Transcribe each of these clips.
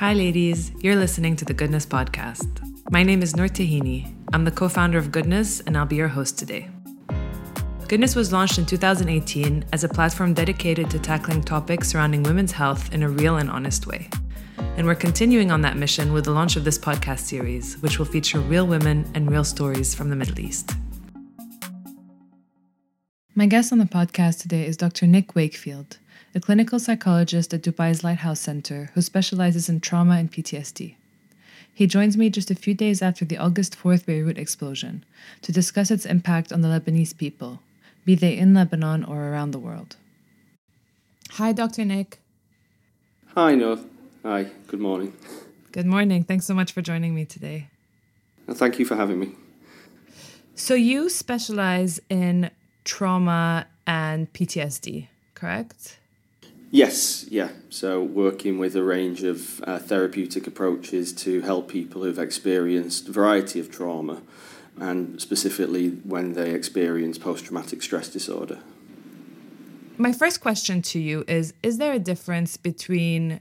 Hi, ladies. You're listening to the Goodness Podcast. My name is Noor Tahini. I'm the co founder of Goodness, and I'll be your host today. Goodness was launched in 2018 as a platform dedicated to tackling topics surrounding women's health in a real and honest way. And we're continuing on that mission with the launch of this podcast series, which will feature real women and real stories from the Middle East. My guest on the podcast today is Dr. Nick Wakefield, a clinical psychologist at Dubai's Lighthouse Center who specializes in trauma and PTSD. He joins me just a few days after the August 4th Beirut explosion to discuss its impact on the Lebanese people, be they in Lebanon or around the world. Hi, Dr. Nick. Hi, Noor. Hi, good morning. Good morning. Thanks so much for joining me today. thank you for having me. So, you specialize in trauma and PTSD, correct? Yes, yeah. So, working with a range of uh, therapeutic approaches to help people who've experienced a variety of trauma, and specifically when they experience post traumatic stress disorder. My first question to you is Is there a difference between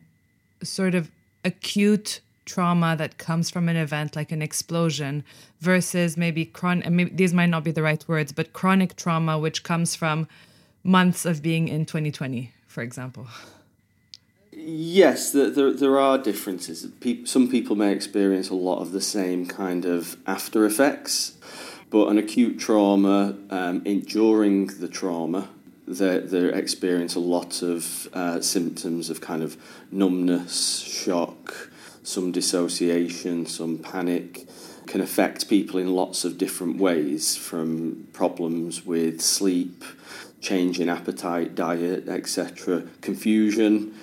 sort of acute trauma that comes from an event like an explosion versus maybe chronic maybe these might not be the right words but chronic trauma which comes from months of being in 2020 for example yes there, there, are differences some people may experience a lot of the same kind of after effects but an acute trauma um, during the trauma they, they experience a lot of uh, symptoms of kind of numbness, shock, some dissociation, some panic. Can affect people in lots of different ways from problems with sleep, change in appetite, diet, etc., confusion,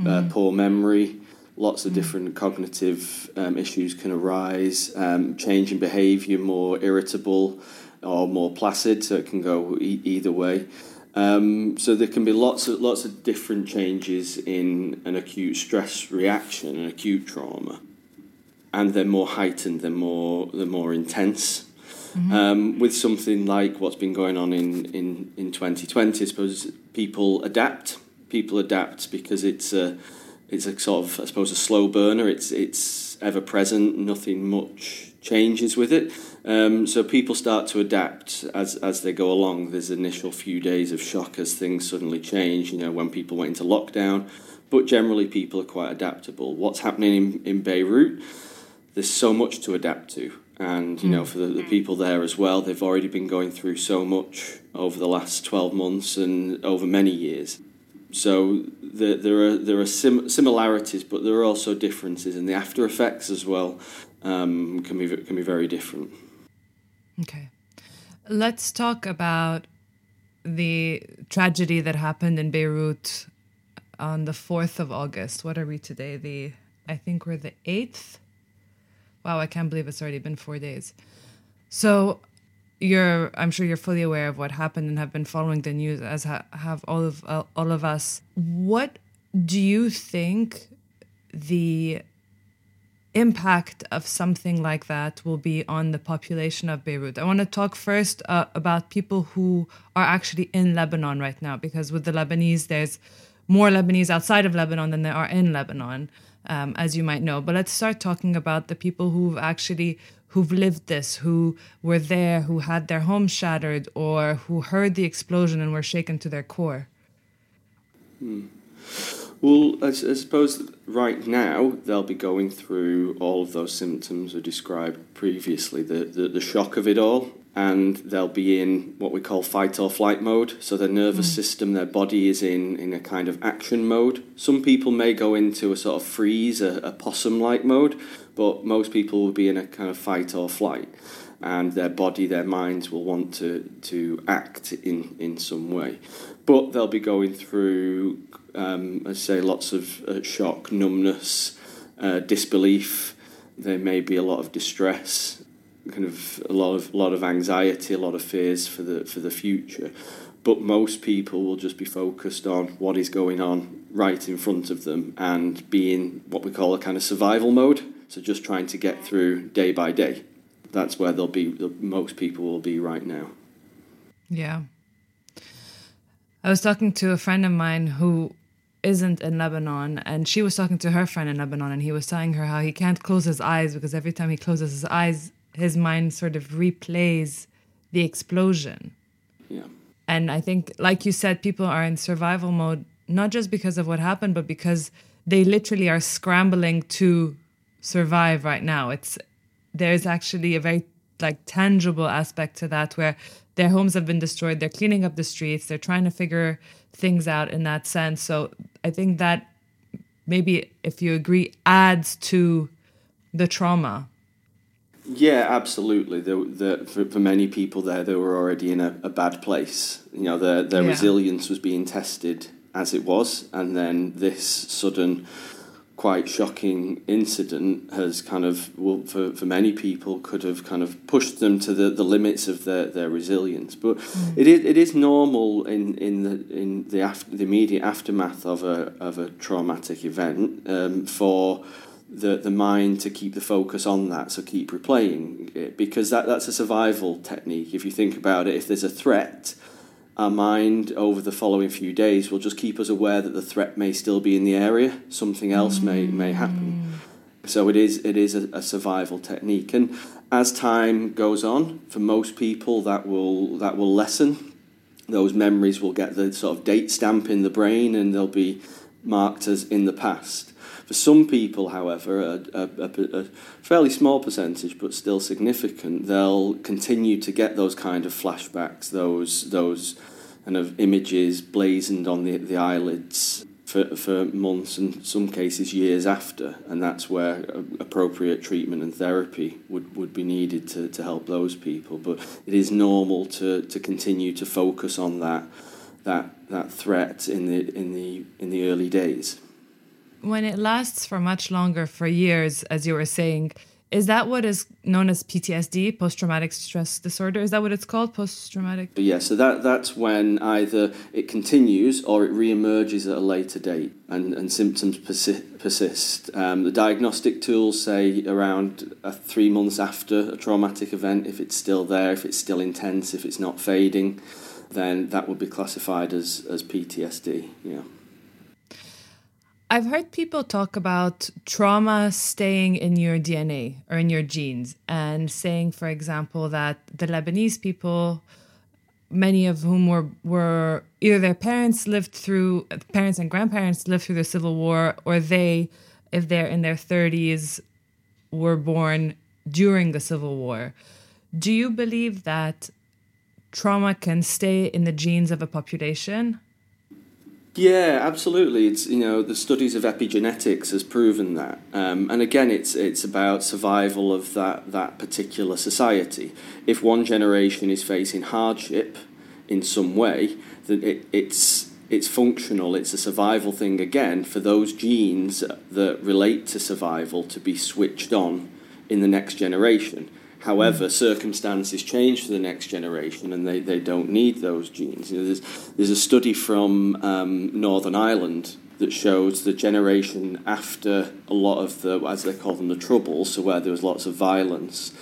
uh, mm. uh, poor memory. Lots of mm. different cognitive um, issues can arise, um, change in behaviour, more irritable or more placid, so it can go e- either way. Um, so there can be lots of lots of different changes in an acute stress reaction, an acute trauma, and they're more heightened, they're more they're more intense. Mm-hmm. Um, with something like what's been going on in, in, in 2020, I suppose people adapt. People adapt because it's a it's a sort of I suppose a slow burner. It's it's ever present. Nothing much changes with it. Um, so people start to adapt as as they go along. There's initial few days of shock as things suddenly change. You know, when people went into lockdown, but generally people are quite adaptable. What's happening in, in Beirut? There's so much to adapt to, and you know, hmm. for the, the people there as well, they've already been going through so much over the last 12 months and over many years. So there, there are there are sim- similarities, but there are also differences, and the after effects as well um, can be can be very different. Okay. Let's talk about the tragedy that happened in Beirut on the 4th of August. What are we today? The I think we're the 8th. Wow, I can't believe it's already been 4 days. So, you're I'm sure you're fully aware of what happened and have been following the news as ha- have all of uh, all of us. What do you think the impact of something like that will be on the population of Beirut. I want to talk first uh, about people who are actually in Lebanon right now, because with the Lebanese, there's more Lebanese outside of Lebanon than there are in Lebanon, um, as you might know. But let's start talking about the people who've actually who've lived this, who were there, who had their homes shattered, or who heard the explosion and were shaken to their core. Hmm. Well, I, I, suppose right now they'll be going through all of those symptoms we described previously, the, the, the, shock of it all, and they'll be in what we call fight or flight mode. So their nervous mm. system, their body is in, in a kind of action mode. Some people may go into a sort of freeze, a, a possum like mode, but most people will be in a kind of fight or flight. And their body, their minds will want to, to act in, in some way. But they'll be going through um, I say lots of uh, shock, numbness, uh, disbelief. There may be a lot of distress, kind of a lot of lot of anxiety, a lot of fears for the for the future. But most people will just be focused on what is going on right in front of them and be in what we call a kind of survival mode. So just trying to get through day by day. That's where they'll be. Most people will be right now. Yeah. I was talking to a friend of mine who isn't in Lebanon, and she was talking to her friend in Lebanon, and he was telling her how he can't close his eyes because every time he closes his eyes, his mind sort of replays the explosion. Yeah. And I think, like you said, people are in survival mode, not just because of what happened, but because they literally are scrambling to survive right now. It's there's actually a very like tangible aspect to that where their homes have been destroyed, they're cleaning up the streets, they're trying to figure things out in that sense. So I think that maybe if you agree adds to the trauma yeah, absolutely. The, the, for, for many people there, they were already in a, a bad place. You know, their, their Yeah. resilience was being tested as it was, and then this sudden, quite shocking incident has kind of, well, for, for many people, could have kind of pushed them to the, the limits of their, their resilience. But it is it is normal in, in the in the after, the immediate aftermath of a of a traumatic event um, for the the mind to keep the focus on that, so keep replaying it because that that's a survival technique. If you think about it, if there's a threat, our mind over the following few days will just keep us aware that the threat may still be in the area, something else may mm. may happen. So it is it is a, a survival technique, and as time goes on, for most people that will that will lessen. Those memories will get the sort of date stamp in the brain, and they'll be marked as in the past. For some people, however, a, a, a, fairly small percentage, but still significant, they'll continue to get those kind of flashbacks, those those kind of images blazoned on the, the eyelids for, for months and some cases years after, and that's where appropriate treatment and therapy would, would be needed to, to help those people. But it is normal to, to continue to focus on that that that threat in the in the in the early days. When it lasts for much longer for years as you were saying is that what is known as PTSD post traumatic stress disorder is that what it's called post traumatic yeah, so that that's when either it continues or it re-emerges at a later date, and, and symptoms persi- persist. Um, the diagnostic tools say around uh, three months after a traumatic event, if it's still there, if it's still intense, if it's not fading, then that would be classified as as PTSD. Yeah. I've heard people talk about trauma staying in your DNA or in your genes, and saying, for example, that the Lebanese people, many of whom were were either their parents lived through parents and grandparents lived through the civil war, or they, if they're in their thirties, were born during the civil war. Do you believe that trauma can stay in the genes of a population? Yeah, absolutely. It's you know the studies of epigenetics has proven that, um, and again, it's it's about survival of that that particular society. If one generation is facing hardship in some way, then it, it's it's functional. It's a survival thing again for those genes that relate to survival to be switched on in the next generation. However, circumstances change for the next generation, and they, they don't need those genes. You know, there's there's a study from um, Northern Ireland that shows the generation after a lot of the, as they call them, the troubles, so where there was lots of violence.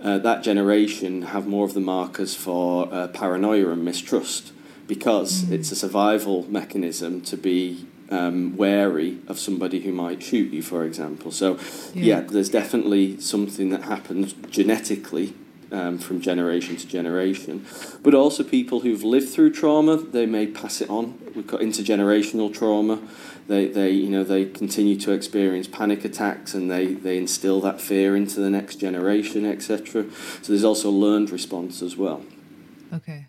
Uh, that generation have more of the markers for uh, paranoia and mistrust because it's a survival mechanism to be um, wary of somebody who might shoot you, for example. So, Yeah. yeah, there's definitely something that happens genetically um, from generation to generation. But also, people who've lived through trauma, they may pass it on. We've got intergenerational trauma. They, they, you know, they continue to experience panic attacks, and they, they instill that fear into the next generation, etc. So there's also learned response as well. Okay.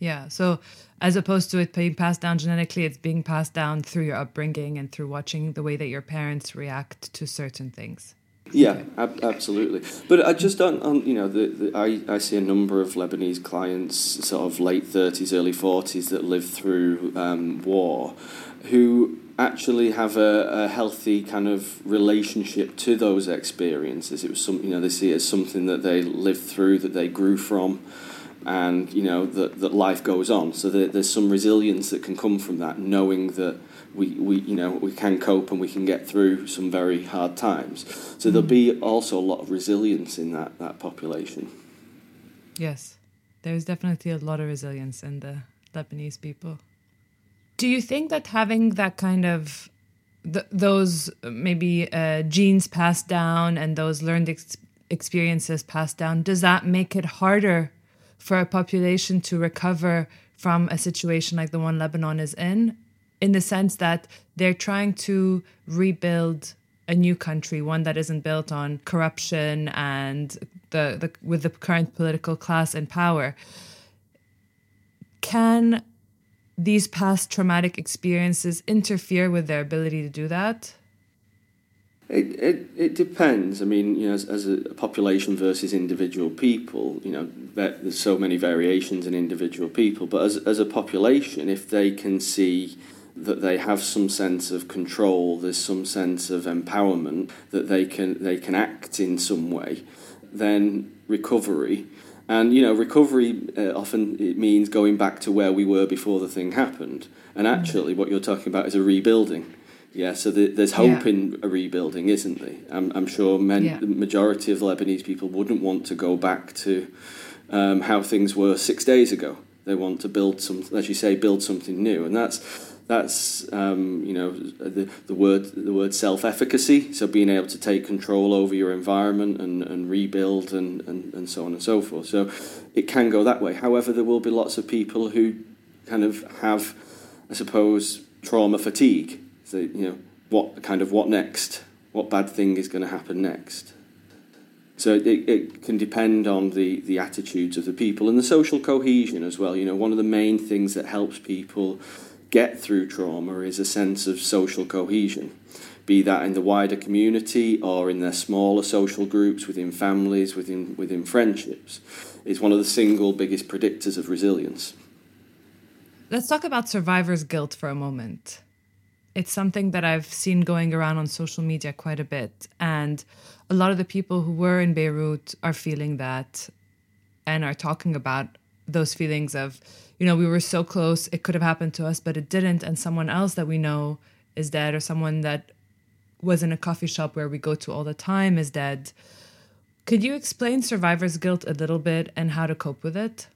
Yeah. So as opposed to it being passed down genetically, it's being passed down through your upbringing and through watching the way that your parents react to certain things. Yeah, ab- absolutely. But I just don't, on, you know, the, the, I, I see a number of Lebanese clients, sort of late 30s, early 40s, that lived through um, war, who actually have a, a healthy kind of relationship to those experiences. It was some, you know, they see it as something that they lived through, that they grew from, and you know that that life goes on. So there, there's some resilience that can come from that, knowing that we, we you know we can cope and we can get through some very hard times. So there'll be also a lot of resilience in that that population. Yes. There's definitely a lot of resilience in the Lebanese people. Do you think that having that kind of th- those maybe uh, genes passed down and those learned ex- experiences passed down does that make it harder for a population to recover from a situation like the one Lebanon is in, in the sense that they're trying to rebuild a new country, one that isn't built on corruption and the, the with the current political class in power. Can these past traumatic experiences interfere with their ability to do that? It, it, it depends. I mean, you know, as, as, a population versus individual people, you know, there's so many variations in individual people. But as, as a population, if they can see that they have some sense of control, there's some sense of empowerment, that they can they can act in some way, then recovery and you know, recovery uh, often it means going back to where we were before the thing happened. And actually, what you're talking about is a rebuilding. Yeah, so the, there's hope yeah. in a rebuilding, isn't there? I'm, I'm sure men, yeah. the majority of Lebanese people wouldn't want to go back to um, how things were six days ago. They want to build some, as you say, build something new, and that's that's um, you know the, the word the word self efficacy. So being able to take control over your environment and, and rebuild and, and, and so on and so forth. So it can go that way. However, there will be lots of people who kind of have, I suppose, trauma fatigue. So you know what kind of what next? What bad thing is going to happen next? So it, it can depend on the, the attitudes of the people and the social cohesion as well. You know, one of the main things that helps people get through trauma is a sense of social cohesion, be that in the wider community or in their smaller social groups, within families, within, within friendships, is one of the single biggest predictors of resilience. Let's talk about survivor's guilt for a moment. It's something that I've seen going around on social media quite a bit. And a lot of the people who were in Beirut are feeling that and are talking about those feelings of you know, we were so close, it could have happened to us, but it didn't. And someone else that we know is dead, or someone that was in a coffee shop where we go to all the time is dead. Could you explain survivor's guilt a little bit and how to cope with it?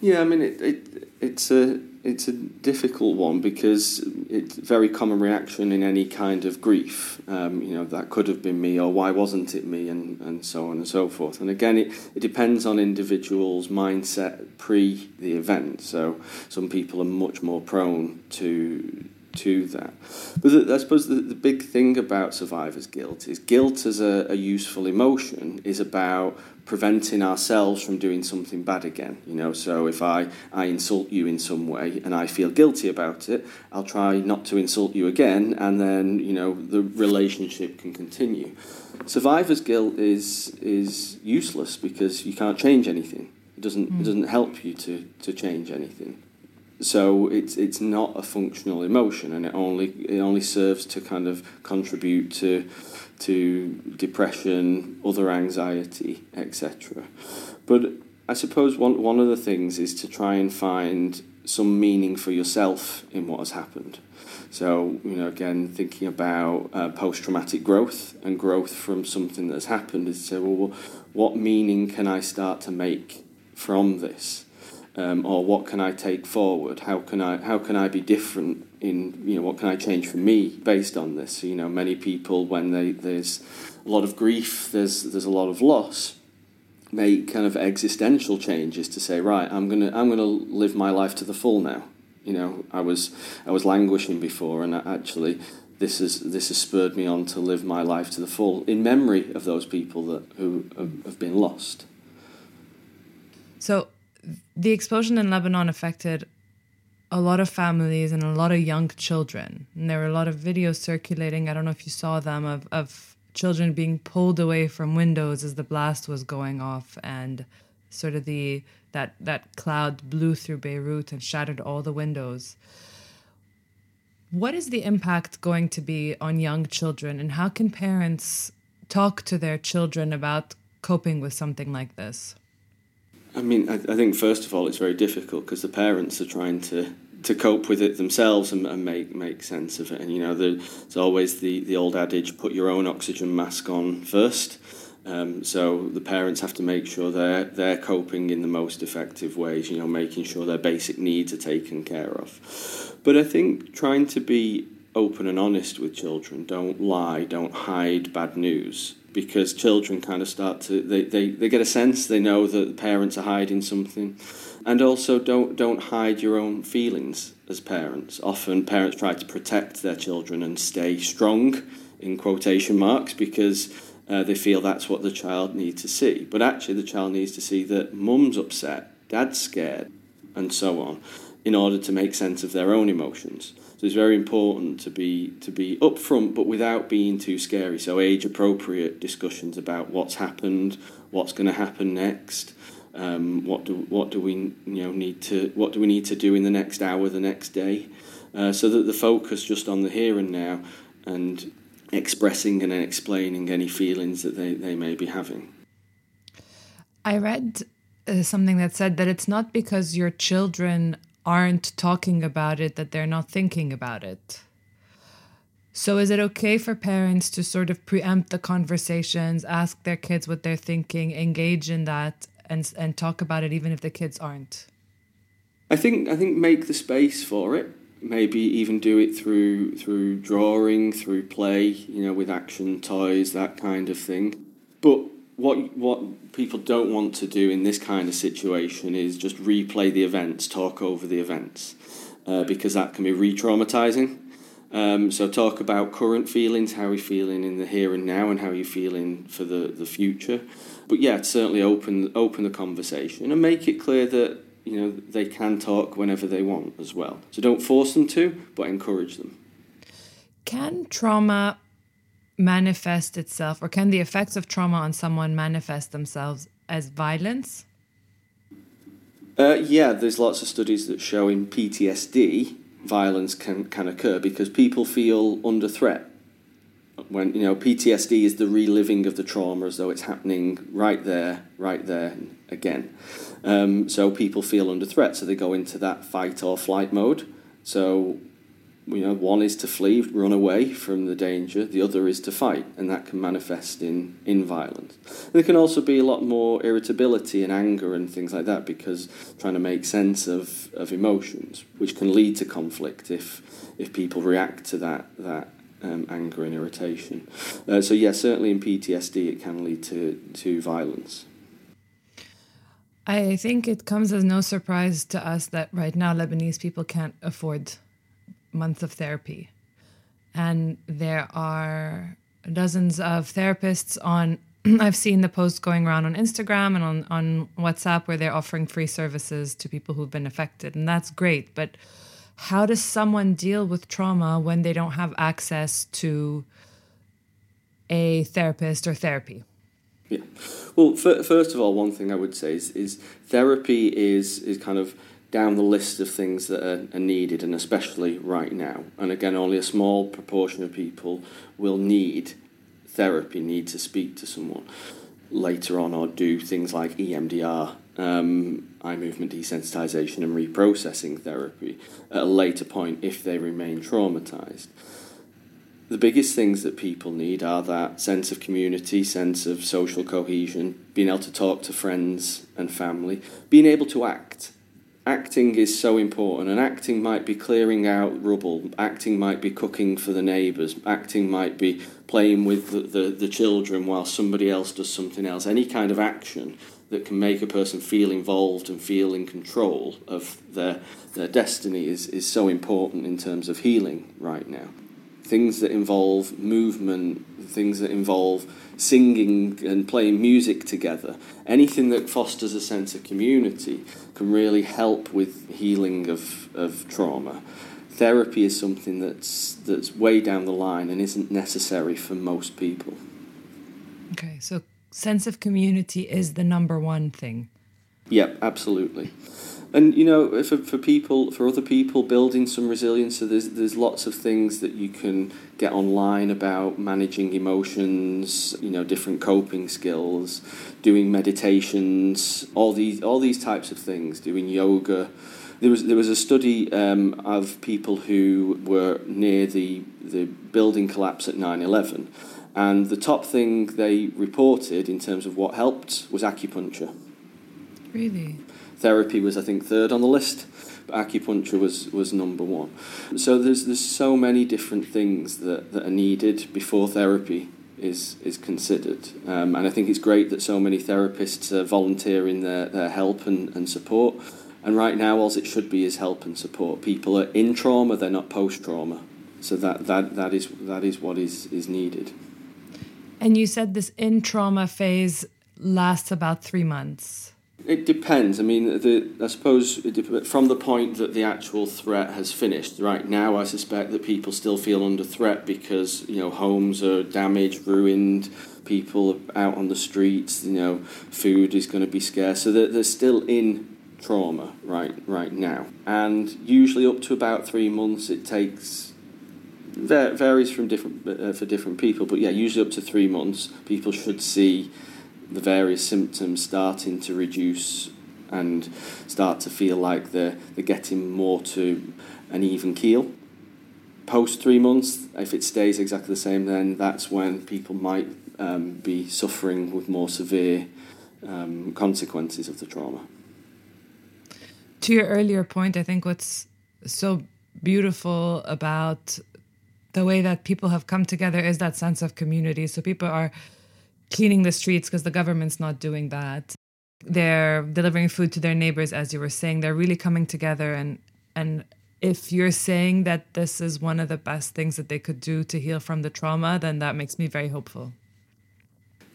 Yeah, I mean, it, it it's a it's a difficult one because it's a very common reaction in any kind of grief. Um, you know, that could have been me, or why wasn't it me, and, and so on and so forth. And again, it, it depends on individuals' mindset pre the event. So some people are much more prone to to that. But I suppose the, the big thing about survivor's guilt is guilt as a, a useful emotion is about preventing ourselves from doing something bad again. You know, so if I, I insult you in some way and I feel guilty about it, I'll try not to insult you again, and then you know the relationship can continue. Survivor's guilt is is useless because you can't change anything. It doesn't mm. it doesn't help you to to change anything. So it's it's not a functional emotion, and it only it only serves to kind of contribute to to depression, other anxiety, etc. But I suppose one one of the things is to try and find some meaning for yourself in what has happened. So, you know, again, thinking about uh, post traumatic growth and growth from something that's happened is to say, well, what meaning can I start to make from this? Um, or what can I take forward? How can I how can I be different in you know what can I change for me based on this? You know, many people when they there's a lot of grief, there's there's a lot of loss, make kind of existential changes to say, right, I'm gonna I'm gonna live my life to the full now. You know, I was I was languishing before, and actually this has this has spurred me on to live my life to the full in memory of those people that who have been lost. So the explosion in Lebanon affected a lot of families and a lot of young children. And there were a lot of videos circulating. I don't know if you saw them of, of children being pulled away from windows as the blast was going off and sort of the that that cloud blew through Beirut and shattered all the windows. What is the impact going to be on young children and how can parents talk to their children about coping with something like this? I mean, I, I think first of all, it's very difficult because the parents are trying to to cope with it themselves and, and, make make sense of it. And you know, there's always the the old adage: put your own oxygen mask on first. Um, so the parents have to make sure they're they're coping in the most effective ways. You know, making sure their basic needs are taken care of. But I think trying to be open and honest with children, don't lie, don't hide bad news, because children kind of start to they, they, they get a sense they know that the parents are hiding something, and also don't don't hide your own feelings as parents. Often parents try to protect their children and stay strong in quotation marks because uh, they feel that's what the child needs to see. But actually, the child needs to see that mum's upset, dad's scared, and so on, in order to make sense of their own emotions. So it's very important to be to be upfront, but without being too scary. So age appropriate discussions about what's happened, what's going to happen next. Um, what do what do we you know need to what do we need to do in the next hour, the next day, uh, so that the focus just on the here and now, and expressing and explaining any feelings that they, they may be having. I read uh, something that said that it's not because your children aren't talking about it that they're not thinking about it. So, is it okay for parents to sort of preempt the conversations, ask their kids what they're thinking, engage in that, and and talk about it, even if the kids aren't? I think I think make the space for it maybe even do it through through drawing, through play, you know, with action toys, that kind of thing. But what what people don't want to do in this kind of situation is just replay the events, talk over the events, uh, because that can be re-traumatizing. Um, so talk about current feelings, how you're feeling in the here and now, and how you're feeling for the, the future. But yeah, certainly open open the conversation and make it clear that you know, they can talk whenever they want as well. So don't force them to, but encourage them. Can trauma manifest itself, or can the effects of trauma on someone manifest themselves as violence? Uh, yeah, there's lots of studies that show in PTSD violence can, can occur because people feel under threat. When you know PTSD is the reliving of the trauma as though it's happening right there, right there again. Um, so people feel under threat, so they go into that fight or flight mode. So, you know, one is to flee, run away from the danger. The other is to fight, and that can manifest in in violence. There can also be a lot more irritability and anger and things like that because trying to make sense of, of emotions, which can lead to conflict if if people react to that that um, anger and irritation. Uh, so yeah, certainly in PTSD, it can lead to to violence. I think it comes as no surprise to us that right now Lebanese people can't afford months of therapy. And there are dozens of therapists on I've seen the posts going around on Instagram and on, on WhatsApp where they're offering free services to people who've been affected. And that's great. But how does someone deal with trauma when they don't have access to a therapist or therapy? Yeah. Well, first of all, one thing I would say is, is therapy is, is kind of down the list of things that are, needed, and especially right now. And again, only a small proportion of people will need therapy, need to speak to someone later on, or do things like EMDR, um, eye movement desensitization, and reprocessing therapy at a later point if they remain traumatized the biggest things that people need are that sense of community, sense of social cohesion, being able to talk to friends and family, being able to act. Acting is so important, and acting might be clearing out rubble, acting might be cooking for the neighbours, acting might be playing with the, the, the children while somebody else does something else. Any kind of action that can make a person feel involved and feel in control of their, their destiny is, is so important in terms of healing right now things that involve movement, things that involve singing and playing music together, anything that fosters a sense of community can really help with healing of, of trauma. Therapy is something that's that's way down the line and isn't necessary for most people. Okay, so sense of community is the number one thing. Yep, absolutely and you know for, for people for other people building some resilience so there's there's lots of things that you can get online about managing emotions you know different coping skills doing meditations all these all these types of things doing yoga there was there was a study um, of people who were near the the building collapse at 9/11 And the top thing they reported in terms of what helped was acupuncture. Really? Therapy was, I think, third on the list, but acupuncture was, was number one. So there's, there's so many different things that, that are needed before therapy is, is considered. Um, and I think it's great that so many therapists are volunteering their, their help and, and support. And right now, all it should be is help and support. People are in trauma, they're not post trauma. So that, that, that, is, that is what is, is needed. And you said this in trauma phase lasts about three months. It depends. I mean, the, I suppose it, from the point that the actual threat has finished. Right now, I suspect that people still feel under threat because you know homes are damaged, ruined, people are out on the streets. You know, food is going to be scarce, so they're, they're still in trauma right right now. And usually, up to about three months, it takes varies from different uh, for different people, but yeah, usually up to three months, people should see the various symptoms starting to reduce and start to feel like they're they're getting more to an even keel. Post three months, if it stays exactly the same, then that's when people might um, be suffering with more severe um, consequences of the trauma. To your earlier point, I think what's so beautiful about the way that people have come together is that sense of community. So people are cleaning the streets because the government's not doing that. They're delivering food to their neighbors, as you were saying. They're really coming together, and and if you're saying that this is one of the best things that they could do to heal from the trauma, then that makes me very hopeful.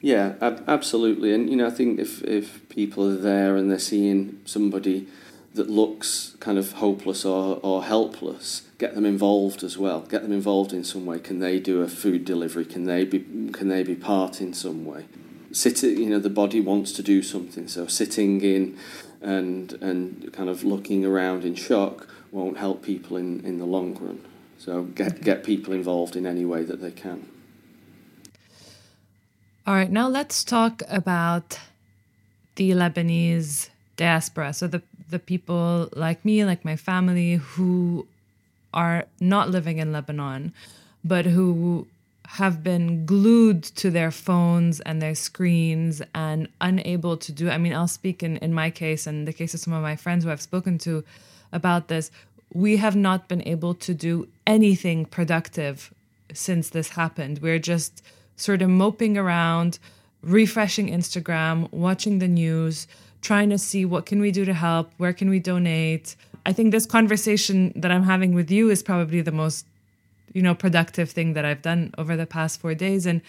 Yeah, ab- absolutely. And you know, I think if if people are there and they're seeing somebody that looks kind of hopeless or, or helpless, get them involved as well. Get them involved in some way. Can they do a food delivery? Can they be can they be part in some way? Sitting, you know, the body wants to do something. So sitting in and and kind of looking around in shock won't help people in, in the long run. So get get people involved in any way that they can. All right, now let's talk about the Lebanese diaspora. So the the people like me, like my family, who are not living in Lebanon, but who have been glued to their phones and their screens and unable to do. I mean, I'll speak in, in my case and the case of some of my friends who I've spoken to about this. We have not been able to do anything productive since this happened. We're just sort of moping around, refreshing Instagram, watching the news, trying to see what can we do to help, where can we donate. I think this conversation that I'm having with you is probably the most, you know, productive thing that I've done over the past four days. And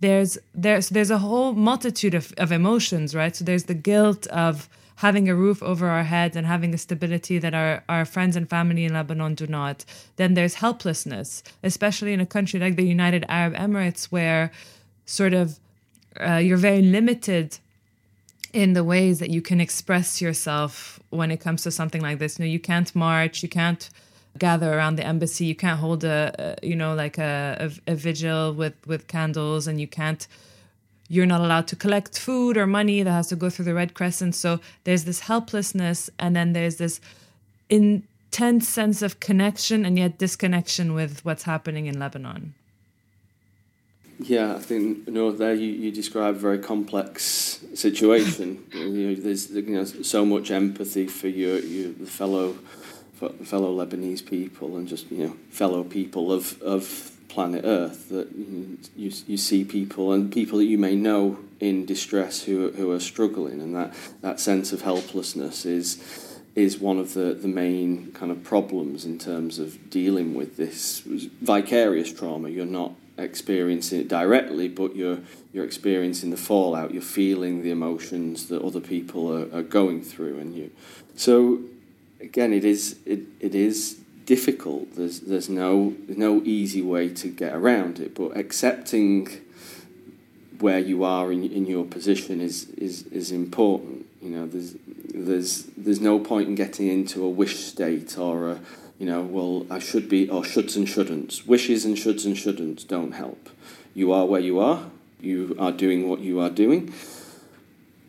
there's there's there's a whole multitude of, of emotions, right? So there's the guilt of having a roof over our heads and having the stability that our, our friends and family in Lebanon do not. Then there's helplessness, especially in a country like the United Arab Emirates, where sort of uh, you're very limited in the ways that you can express yourself when it comes to something like this. You know, you can't march, you can't gather around the embassy, you can't hold a, a you know like a, a, a vigil with with candles, and you can't. You're not allowed to collect food or money that has to go through the Red Crescent. So there's this helplessness, and then there's this intense sense of connection and yet disconnection with what's happening in Lebanon. Yeah, I think you know there you, you describe a very complex situation. you know, there's you know so much empathy for your your fellow fellow Lebanese people and just you know fellow people of of planet Earth that you, you, you see people and people that you may know in distress who who are struggling and that that sense of helplessness is is one of the, the main kind of problems in terms of dealing with this vicarious trauma. You're not experiencing it directly, but you're you're experiencing the fallout. You're feeling the emotions that other people are, are going through, and you. So, again, it is it, it is difficult. There's there's no no easy way to get around it, but accepting where you are in, in your position is, is is important. You know, there's there's there's no point in getting into a wish state or a you know, well, I should be, or shoulds and shouldn'ts. Wishes and shoulds and shouldn'ts don't help. You are where you are, you are doing what you are doing.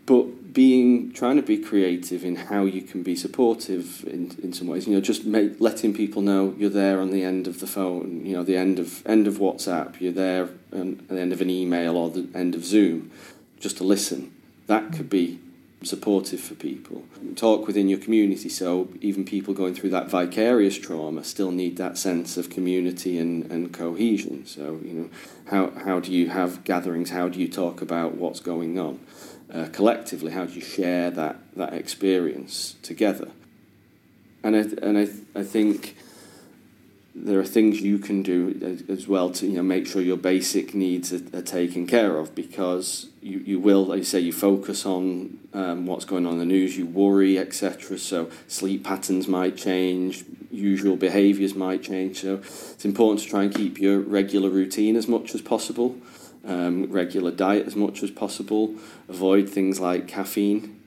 But being trying to be creative in how you can be supportive in, in some ways you know just make, letting people know you're there on the end of the phone you know the end of end of whatsapp you're there on, at the end of an email or the end of zoom just to listen that could be supportive for people talk within your community so even people going through that vicarious trauma still need that sense of community and, and cohesion so you know how, how do you have gatherings how do you talk about what's going on uh, collectively? How do you share that, that experience together? And I, and I, I think there are things you can do as well to you know make sure your basic needs are, are taken care of because you, you will like you say you focus on um, what's going on in the news you worry etc so sleep patterns might change usual behaviors might change so it's important to try and keep your regular routine as much as possible um, regular diet as much as possible, avoid things like caffeine,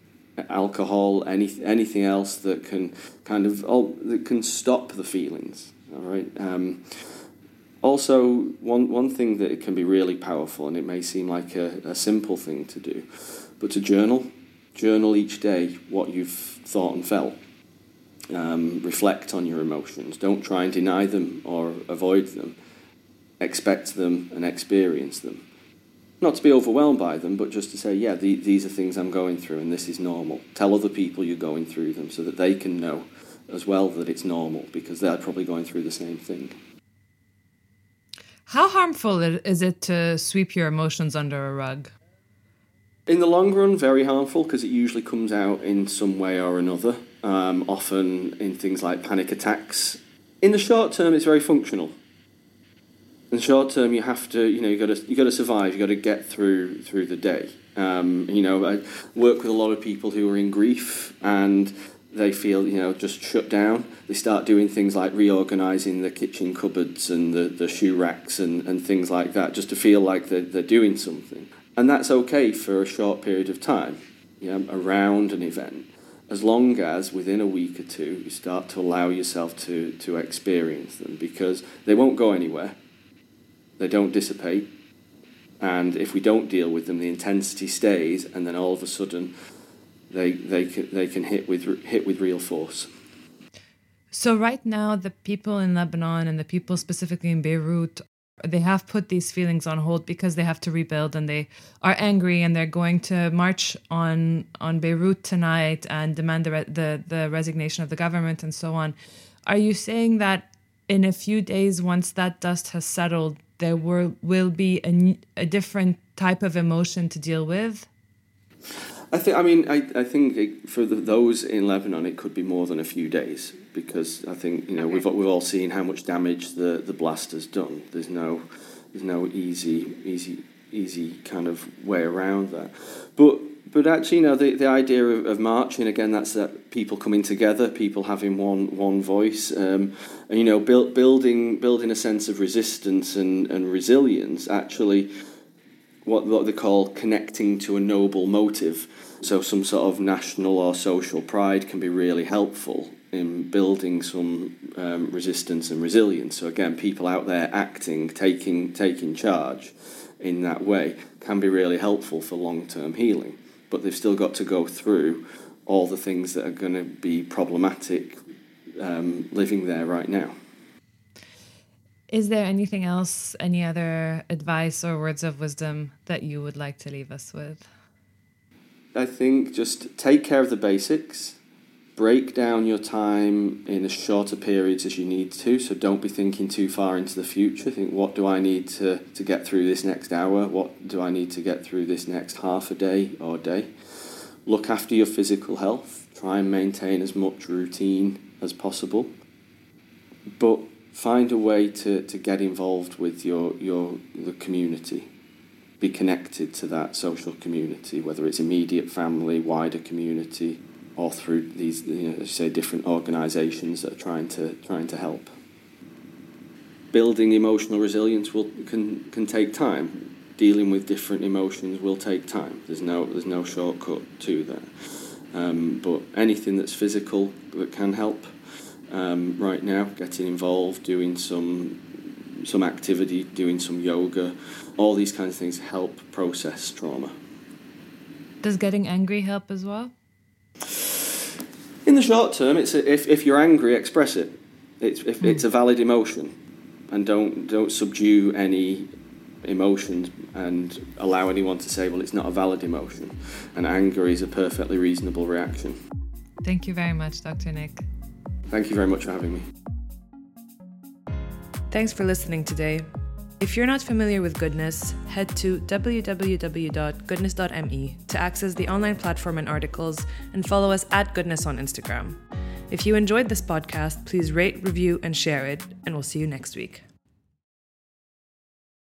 alcohol, any, anything else that can kind of oh, that can stop the feelings. All right. Um, also, one, one thing that it can be really powerful, and it may seem like a, a simple thing to do, but to journal, journal each day what you've thought and felt. Um, reflect on your emotions. Don't try and deny them or avoid them expect them and experience them. Not to be overwhelmed by them, but just to say, yeah, the, these are things I'm going through and this is normal. Tell other people you're going through them so that they can know as well that it's normal because they're probably going through the same thing. How harmful is it to sweep your emotions under a rug? In the long run, very harmful because it usually comes out in some way or another, um, often in things like panic attacks. In the short term, it's very functional in the short term, you have to, you know, you got to you got to survive. You got to get through through the day. Um, you know, I work with a lot of people who are in grief and they feel, you know, just shut down. They start doing things like reorganizing the kitchen cupboards and the, the shoe racks and, and things like that, just to feel like they're, they're doing something. And that's okay for a short period of time, you know, around an event, as long as within a week or two you start to allow yourself to, to experience them because they won't go anywhere they don't dissipate, and if we don't deal with them, the intensity stays, and then all of a sudden, they they can, they can hit with hit with real force. So right now, the people in Lebanon and the people specifically in Beirut, they have put these feelings on hold because they have to rebuild, and they are angry, and they're going to march on on Beirut tonight and demand the the, the resignation of the government and so on. Are you saying that in a few days, once that dust has settled, there will, will be a, a different type of emotion to deal with? I think. I mean, I, I think it, for the, those in Lebanon, it could be more than a few days because I think you know okay. we've we've all seen how much damage the, the blast has done. There's no there's no easy easy easy kind of way around that. But but actually, you know, the, the idea of, of marching again, that's that people coming together, people having one one voice, um, and you know, build, building building a sense of resistance and, and resilience. Actually, what what they call connecting to a noble motive. So some sort of national or social pride can be really helpful in building some um, resistance and resilience. So again, people out there acting, taking taking charge in that way can be really helpful for long term healing but they've still got to go through all the things that are going to be problematic um, living there right now. Is there anything else, any other advice or words of wisdom that you would like to leave us with? I think just take care of the basics break down your time in as shorter periods as you need to. So don't be thinking too far into the future. Think, what do I need to, to get through this next hour? What do I need to get through this next half a day or day? Look after your physical health. Try and maintain as much routine as possible. But find a way to, to get involved with your, your the community. Be connected to that social community, whether it's immediate family, wider community, or through these, you know, say, different organisations that are trying to trying to help. Building emotional resilience will can can take time. Dealing with different emotions will take time. There's no there's no shortcut to that. Um, but anything that's physical that can help um, right now, getting involved, doing some some activity, doing some yoga, all these kinds of things help process trauma. Does getting angry help as well? In the short term, it's a, if if you're angry, express it. It's if mm. it's a valid emotion, and don't don't subdue any emotions and allow anyone to say, well, it's not a valid emotion. And anger is a perfectly reasonable reaction. Thank you very much, Dr. Nick. Thank you very much for having me. Thanks for listening today. If you're not familiar with Goodness, head to www.goodness.me to access the online platform and articles and follow us at Goodness on Instagram. If you enjoyed this podcast, please rate, review, and share it, and we'll see you next week.